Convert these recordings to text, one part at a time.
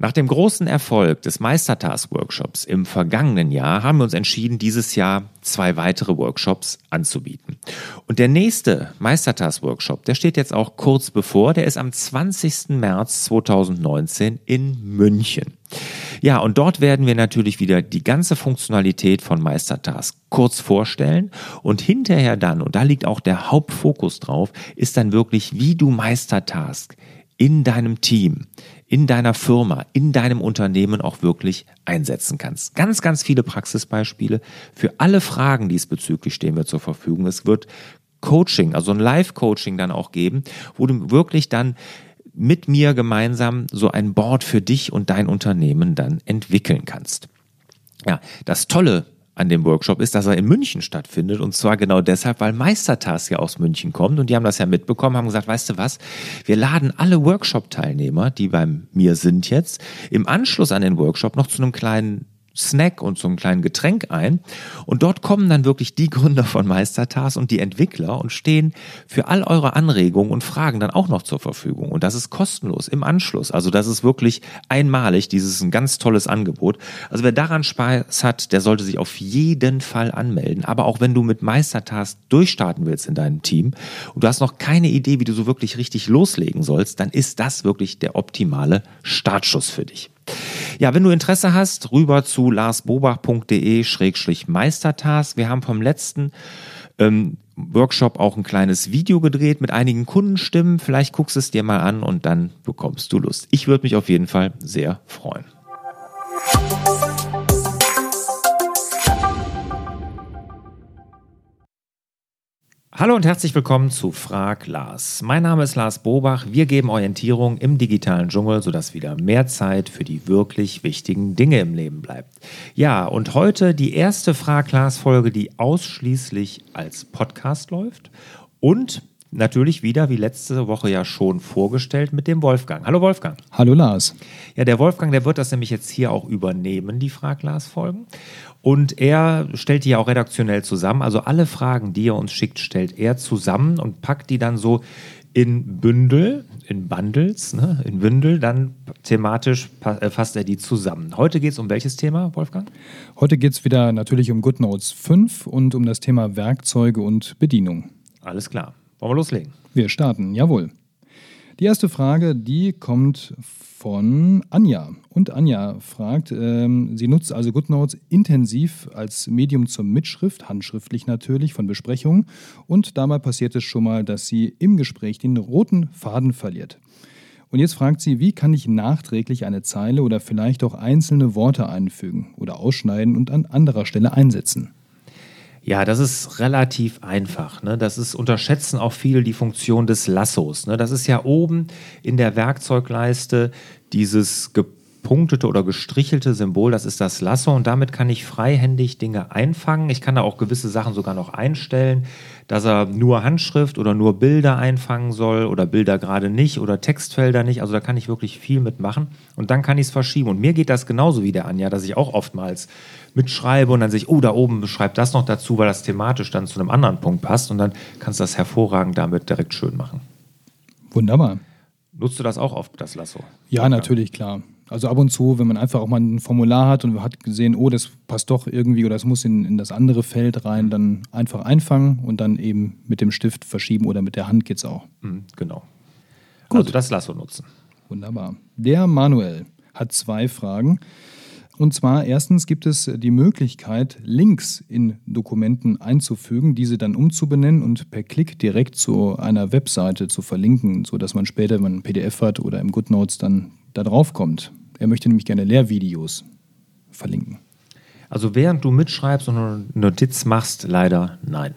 Nach dem großen Erfolg des Meistertask-Workshops im vergangenen Jahr haben wir uns entschieden, dieses Jahr zwei weitere Workshops anzubieten. Und der nächste Meistertask-Workshop, der steht jetzt auch kurz bevor, der ist am 20. März 2019 in München. Ja, und dort werden wir natürlich wieder die ganze Funktionalität von Meistertask kurz vorstellen und hinterher dann, und da liegt auch der Hauptfokus drauf, ist dann wirklich, wie du Meistertask in deinem Team, in deiner Firma, in deinem Unternehmen auch wirklich einsetzen kannst. Ganz, ganz viele Praxisbeispiele. Für alle Fragen diesbezüglich stehen wir zur Verfügung. Es wird Coaching, also ein Live-Coaching dann auch geben, wo du wirklich dann mit mir gemeinsam so ein Board für dich und dein Unternehmen dann entwickeln kannst. Ja, das Tolle an dem Workshop ist, dass er in München stattfindet. Und zwar genau deshalb, weil Meistertask ja aus München kommt. Und die haben das ja mitbekommen, haben gesagt, weißt du was, wir laden alle Workshop-Teilnehmer, die bei mir sind jetzt, im Anschluss an den Workshop noch zu einem kleinen Snack und so einem kleinen Getränk ein. Und dort kommen dann wirklich die Gründer von Meistertas und die Entwickler und stehen für all eure Anregungen und Fragen dann auch noch zur Verfügung. Und das ist kostenlos im Anschluss. Also das ist wirklich einmalig. Dieses ist ein ganz tolles Angebot. Also wer daran Spaß hat, der sollte sich auf jeden Fall anmelden. Aber auch wenn du mit Meistertas durchstarten willst in deinem Team und du hast noch keine Idee, wie du so wirklich richtig loslegen sollst, dann ist das wirklich der optimale Startschuss für dich. Ja, wenn du Interesse hast, rüber zu larsbobach.de-meistertask. Wir haben vom letzten ähm, Workshop auch ein kleines Video gedreht mit einigen Kundenstimmen. Vielleicht guckst es dir mal an und dann bekommst du Lust. Ich würde mich auf jeden Fall sehr freuen. Hallo und herzlich willkommen zu Frag Lars. Mein Name ist Lars Bobach. Wir geben Orientierung im digitalen Dschungel, sodass wieder mehr Zeit für die wirklich wichtigen Dinge im Leben bleibt. Ja, und heute die erste Frag Lars Folge, die ausschließlich als Podcast läuft und natürlich wieder, wie letzte Woche ja schon vorgestellt, mit dem Wolfgang. Hallo Wolfgang. Hallo Lars. Ja, der Wolfgang, der wird das nämlich jetzt hier auch übernehmen, die Frag-Lars-Folgen. Und er stellt die ja auch redaktionell zusammen. Also alle Fragen, die er uns schickt, stellt er zusammen und packt die dann so in Bündel, in Bundles, ne, in Bündel, dann thematisch äh, fasst er die zusammen. Heute geht es um welches Thema, Wolfgang? Heute geht es wieder natürlich um GoodNotes 5 und um das Thema Werkzeuge und Bedienung. Alles klar. Wollen wir loslegen? Wir starten, jawohl. Die erste Frage, die kommt von Anja. Und Anja fragt, ähm, sie nutzt also GoodNotes intensiv als Medium zur Mitschrift, handschriftlich natürlich, von Besprechungen. Und dabei passiert es schon mal, dass sie im Gespräch den roten Faden verliert. Und jetzt fragt sie, wie kann ich nachträglich eine Zeile oder vielleicht auch einzelne Worte einfügen oder ausschneiden und an anderer Stelle einsetzen? Ja, das ist relativ einfach. Ne? Das ist, unterschätzen auch viele die Funktion des Lassos. Ne? Das ist ja oben in der Werkzeugleiste dieses gepunktete oder gestrichelte Symbol, das ist das Lasso und damit kann ich freihändig Dinge einfangen. Ich kann da auch gewisse Sachen sogar noch einstellen, dass er nur Handschrift oder nur Bilder einfangen soll oder Bilder gerade nicht oder Textfelder nicht. Also da kann ich wirklich viel mitmachen und dann kann ich es verschieben. Und mir geht das genauso wie der Anja, dass ich auch oftmals mitschreibe und dann sehe ich, oh, da oben beschreibt das noch dazu, weil das thematisch dann zu einem anderen Punkt passt und dann kannst du das hervorragend damit direkt schön machen. Wunderbar. Nutzt du das auch oft, das Lasso? Ja, natürlich, klar. Also ab und zu, wenn man einfach auch mal ein Formular hat und hat gesehen, oh, das passt doch irgendwie oder das muss in, in das andere Feld rein, mhm. dann einfach einfangen und dann eben mit dem Stift verschieben oder mit der Hand geht es auch. Mhm, genau. Gut. Also das Lasso nutzen. Wunderbar. Der Manuel hat zwei Fragen. Und zwar erstens gibt es die Möglichkeit, Links in Dokumenten einzufügen, diese dann umzubenennen und per Klick direkt zu einer Webseite zu verlinken, sodass man später, wenn man ein PDF hat oder im GoodNotes dann da drauf kommt. Er möchte nämlich gerne Lehrvideos verlinken. Also während du mitschreibst und eine Notiz machst, leider nein.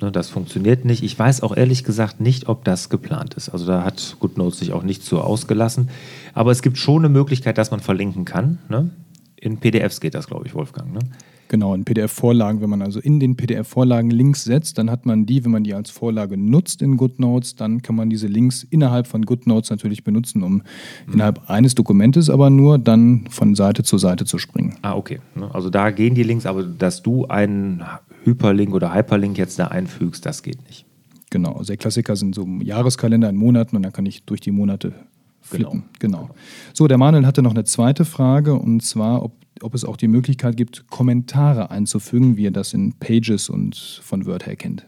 Ne, das funktioniert nicht. Ich weiß auch ehrlich gesagt nicht, ob das geplant ist. Also da hat GoodNotes sich auch nicht so ausgelassen. Aber es gibt schon eine Möglichkeit, dass man verlinken kann. Ne? In PDFs geht das, glaube ich, Wolfgang. Genau, in PDF-Vorlagen, wenn man also in den PDF-Vorlagen Links setzt, dann hat man die, wenn man die als Vorlage nutzt in GoodNotes, dann kann man diese Links innerhalb von GoodNotes natürlich benutzen, um mhm. innerhalb eines Dokumentes aber nur dann von Seite zu Seite zu springen. Ah, okay. Ne, also da gehen die Links, aber dass du einen Hyperlink oder Hyperlink jetzt da einfügst, das geht nicht. Genau, also der Klassiker sind so Jahreskalender in Monaten und dann kann ich durch die Monate flippen. Genau. genau. So, der Manuel hatte noch eine zweite Frage und zwar, ob, ob es auch die Möglichkeit gibt, Kommentare einzufügen, wie er das in Pages und von Word her kennt.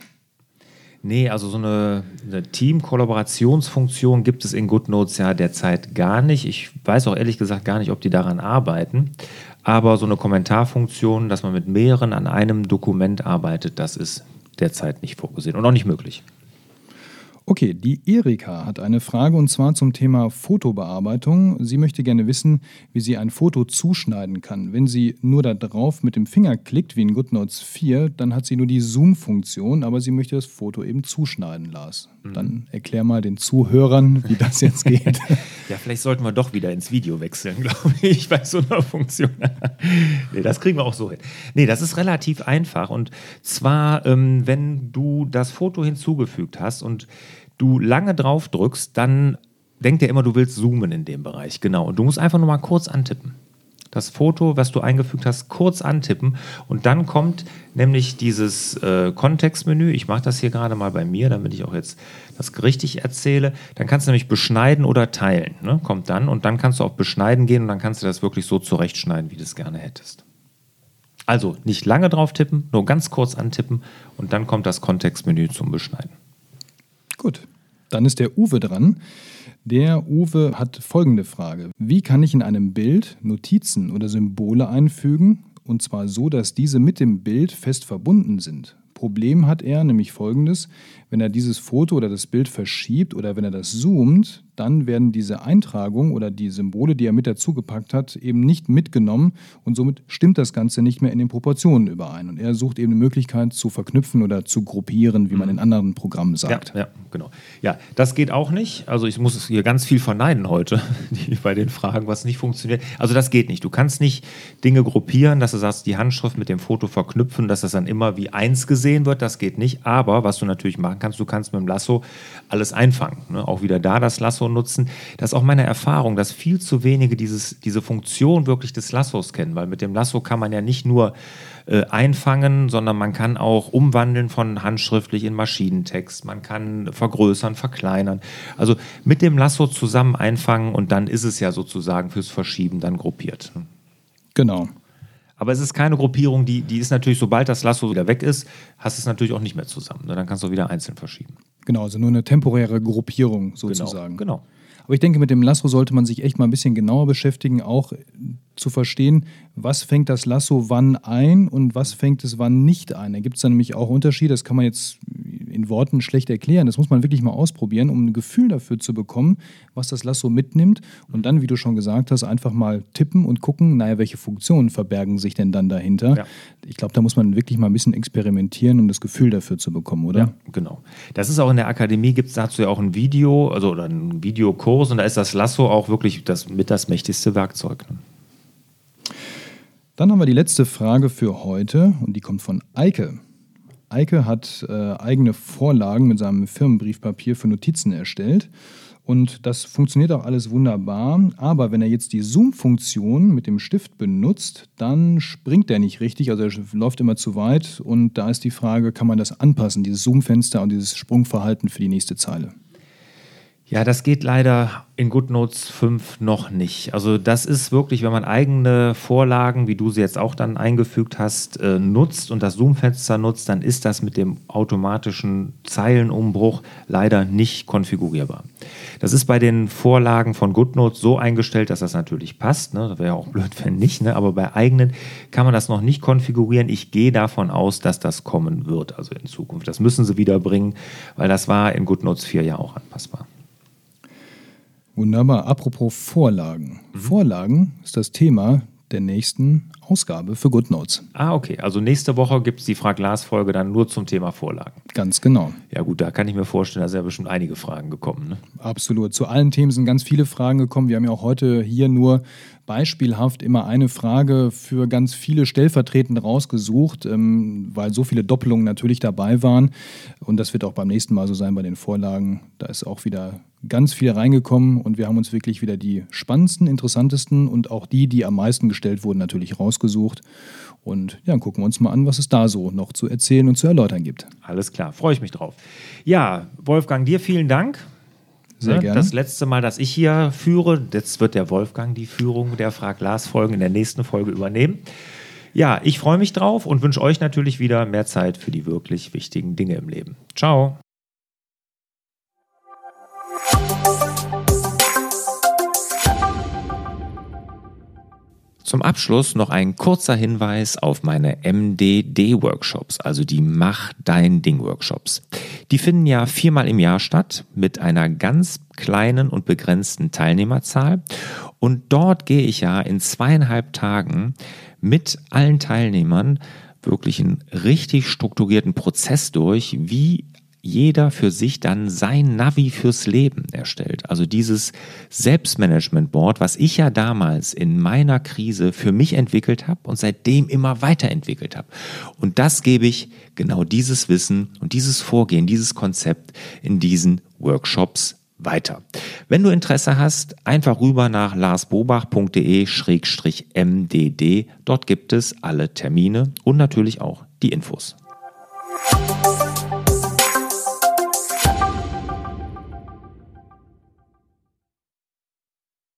Nee, also so eine, eine Team-Kollaborationsfunktion gibt es in GoodNotes ja derzeit gar nicht. Ich weiß auch ehrlich gesagt gar nicht, ob die daran arbeiten. Aber so eine Kommentarfunktion, dass man mit mehreren an einem Dokument arbeitet, das ist derzeit nicht vorgesehen und auch nicht möglich. Okay, die Erika hat eine Frage und zwar zum Thema Fotobearbeitung. Sie möchte gerne wissen, wie sie ein Foto zuschneiden kann. Wenn sie nur da drauf mit dem Finger klickt, wie in GoodNotes 4, dann hat sie nur die Zoom-Funktion, aber sie möchte das Foto eben zuschneiden, Lars. Mhm. Dann erklär mal den Zuhörern, wie das jetzt geht. ja, vielleicht sollten wir doch wieder ins Video wechseln, glaube ich, bei so einer Funktion. nee, das kriegen wir auch so hin. Nee, das ist relativ einfach und zwar, ähm, wenn du das Foto hinzugefügt hast und du lange drauf drückst, dann denkt er immer, du willst zoomen in dem Bereich. Genau. Und du musst einfach nur mal kurz antippen. Das Foto, was du eingefügt hast, kurz antippen und dann kommt nämlich dieses äh, Kontextmenü. Ich mache das hier gerade mal bei mir, damit ich auch jetzt das richtig erzähle. Dann kannst du nämlich beschneiden oder teilen. Ne? Kommt dann und dann kannst du auf Beschneiden gehen und dann kannst du das wirklich so zurechtschneiden, wie du es gerne hättest. Also nicht lange drauf tippen, nur ganz kurz antippen und dann kommt das Kontextmenü zum Beschneiden. Gut, dann ist der Uwe dran. Der Uwe hat folgende Frage. Wie kann ich in einem Bild Notizen oder Symbole einfügen, und zwar so, dass diese mit dem Bild fest verbunden sind? Problem hat er nämlich folgendes, wenn er dieses Foto oder das Bild verschiebt oder wenn er das zoomt, dann werden diese Eintragungen oder die Symbole, die er mit dazu gepackt hat, eben nicht mitgenommen und somit stimmt das Ganze nicht mehr in den Proportionen überein. Und er sucht eben eine Möglichkeit zu verknüpfen oder zu gruppieren, wie man in anderen Programmen sagt. Ja, ja genau. Ja, das geht auch nicht. Also ich muss hier ganz viel verneiden heute bei den Fragen, was nicht funktioniert. Also das geht nicht. Du kannst nicht Dinge gruppieren, dass du sagst, die Handschrift mit dem Foto verknüpfen, dass das dann immer wie eins gesehen wird. Das geht nicht. Aber was du natürlich machen kannst, du kannst mit dem Lasso alles einfangen. Ne? Auch wieder da das Lasso nutzen. Das ist auch meine Erfahrung, dass viel zu wenige dieses, diese Funktion wirklich des Lassos kennen, weil mit dem Lasso kann man ja nicht nur äh, einfangen, sondern man kann auch umwandeln von handschriftlich in Maschinentext, man kann vergrößern, verkleinern. Also mit dem Lasso zusammen einfangen und dann ist es ja sozusagen fürs Verschieben dann gruppiert. Genau. Aber es ist keine Gruppierung, die, die ist natürlich, sobald das Lasso wieder weg ist, hast du es natürlich auch nicht mehr zusammen. Dann kannst du wieder einzeln verschieben. Genau, also nur eine temporäre Gruppierung genau, sozusagen. Genau. genau. Aber ich denke, mit dem Lasso sollte man sich echt mal ein bisschen genauer beschäftigen, auch zu verstehen, was fängt das Lasso wann ein und was fängt es wann nicht ein. Da gibt es dann nämlich auch Unterschiede, das kann man jetzt in Worten schlecht erklären. Das muss man wirklich mal ausprobieren, um ein Gefühl dafür zu bekommen, was das Lasso mitnimmt. Und dann, wie du schon gesagt hast, einfach mal tippen und gucken, naja, welche Funktionen verbergen sich denn dann dahinter. Ja. Ich glaube, da muss man wirklich mal ein bisschen experimentieren, um das Gefühl dafür zu bekommen, oder? Ja, genau. Das ist auch in der Akademie, gibt es dazu ja auch ein Video, also oder einen Videokurs und da ist das Lasso auch wirklich das, mit das mächtigste Werkzeug. Ne? Dann haben wir die letzte Frage für heute und die kommt von Eike. Eike hat äh, eigene Vorlagen mit seinem Firmenbriefpapier für Notizen erstellt. Und das funktioniert auch alles wunderbar. Aber wenn er jetzt die Zoom-Funktion mit dem Stift benutzt, dann springt er nicht richtig. Also er läuft immer zu weit. Und da ist die Frage, kann man das anpassen, dieses Zoom-Fenster und dieses Sprungverhalten für die nächste Zeile? Ja, das geht leider in GoodNotes 5 noch nicht. Also das ist wirklich, wenn man eigene Vorlagen, wie du sie jetzt auch dann eingefügt hast, äh, nutzt und das Zoom-Fenster nutzt, dann ist das mit dem automatischen Zeilenumbruch leider nicht konfigurierbar. Das ist bei den Vorlagen von GoodNotes so eingestellt, dass das natürlich passt. Ne? Das wäre ja auch blöd, wenn nicht. Ne? Aber bei eigenen kann man das noch nicht konfigurieren. Ich gehe davon aus, dass das kommen wird, also in Zukunft. Das müssen sie wieder bringen, weil das war in GoodNotes 4 ja auch anpassbar. Wunderbar. Apropos Vorlagen. Mhm. Vorlagen ist das Thema der nächsten Ausgabe für GoodNotes. Ah, okay. Also nächste Woche gibt es die Frag-Glas-Folge dann nur zum Thema Vorlagen. Ganz genau. Ja gut, da kann ich mir vorstellen, da sind ja bestimmt einige Fragen gekommen. Ne? Absolut. Zu allen Themen sind ganz viele Fragen gekommen. Wir haben ja auch heute hier nur beispielhaft immer eine Frage für ganz viele stellvertretend rausgesucht, ähm, weil so viele Doppelungen natürlich dabei waren. Und das wird auch beim nächsten Mal so sein bei den Vorlagen. Da ist auch wieder ganz viel reingekommen und wir haben uns wirklich wieder die spannendsten, interessantesten und auch die, die am meisten gestellt wurden, natürlich rausgesucht. Und ja, gucken wir uns mal an, was es da so noch zu erzählen und zu erläutern gibt. Alles klar, freue ich mich drauf. Ja, Wolfgang, dir vielen Dank. Sehr Ne? gerne. Das letzte Mal, dass ich hier führe, jetzt wird der Wolfgang die Führung der Frag Lars Folgen in der nächsten Folge übernehmen. Ja, ich freue mich drauf und wünsche euch natürlich wieder mehr Zeit für die wirklich wichtigen Dinge im Leben. Ciao. Zum Abschluss noch ein kurzer Hinweis auf meine MDD-Workshops, also die Mach dein Ding-Workshops. Die finden ja viermal im Jahr statt mit einer ganz kleinen und begrenzten Teilnehmerzahl. Und dort gehe ich ja in zweieinhalb Tagen mit allen Teilnehmern wirklich einen richtig strukturierten Prozess durch, wie jeder für sich dann sein Navi fürs Leben erstellt. Also dieses Selbstmanagement-Board, was ich ja damals in meiner Krise für mich entwickelt habe und seitdem immer weiterentwickelt habe. Und das gebe ich genau dieses Wissen und dieses Vorgehen, dieses Konzept in diesen Workshops weiter. Wenn du Interesse hast, einfach rüber nach larsbobach.de-mdd. Dort gibt es alle Termine und natürlich auch die Infos.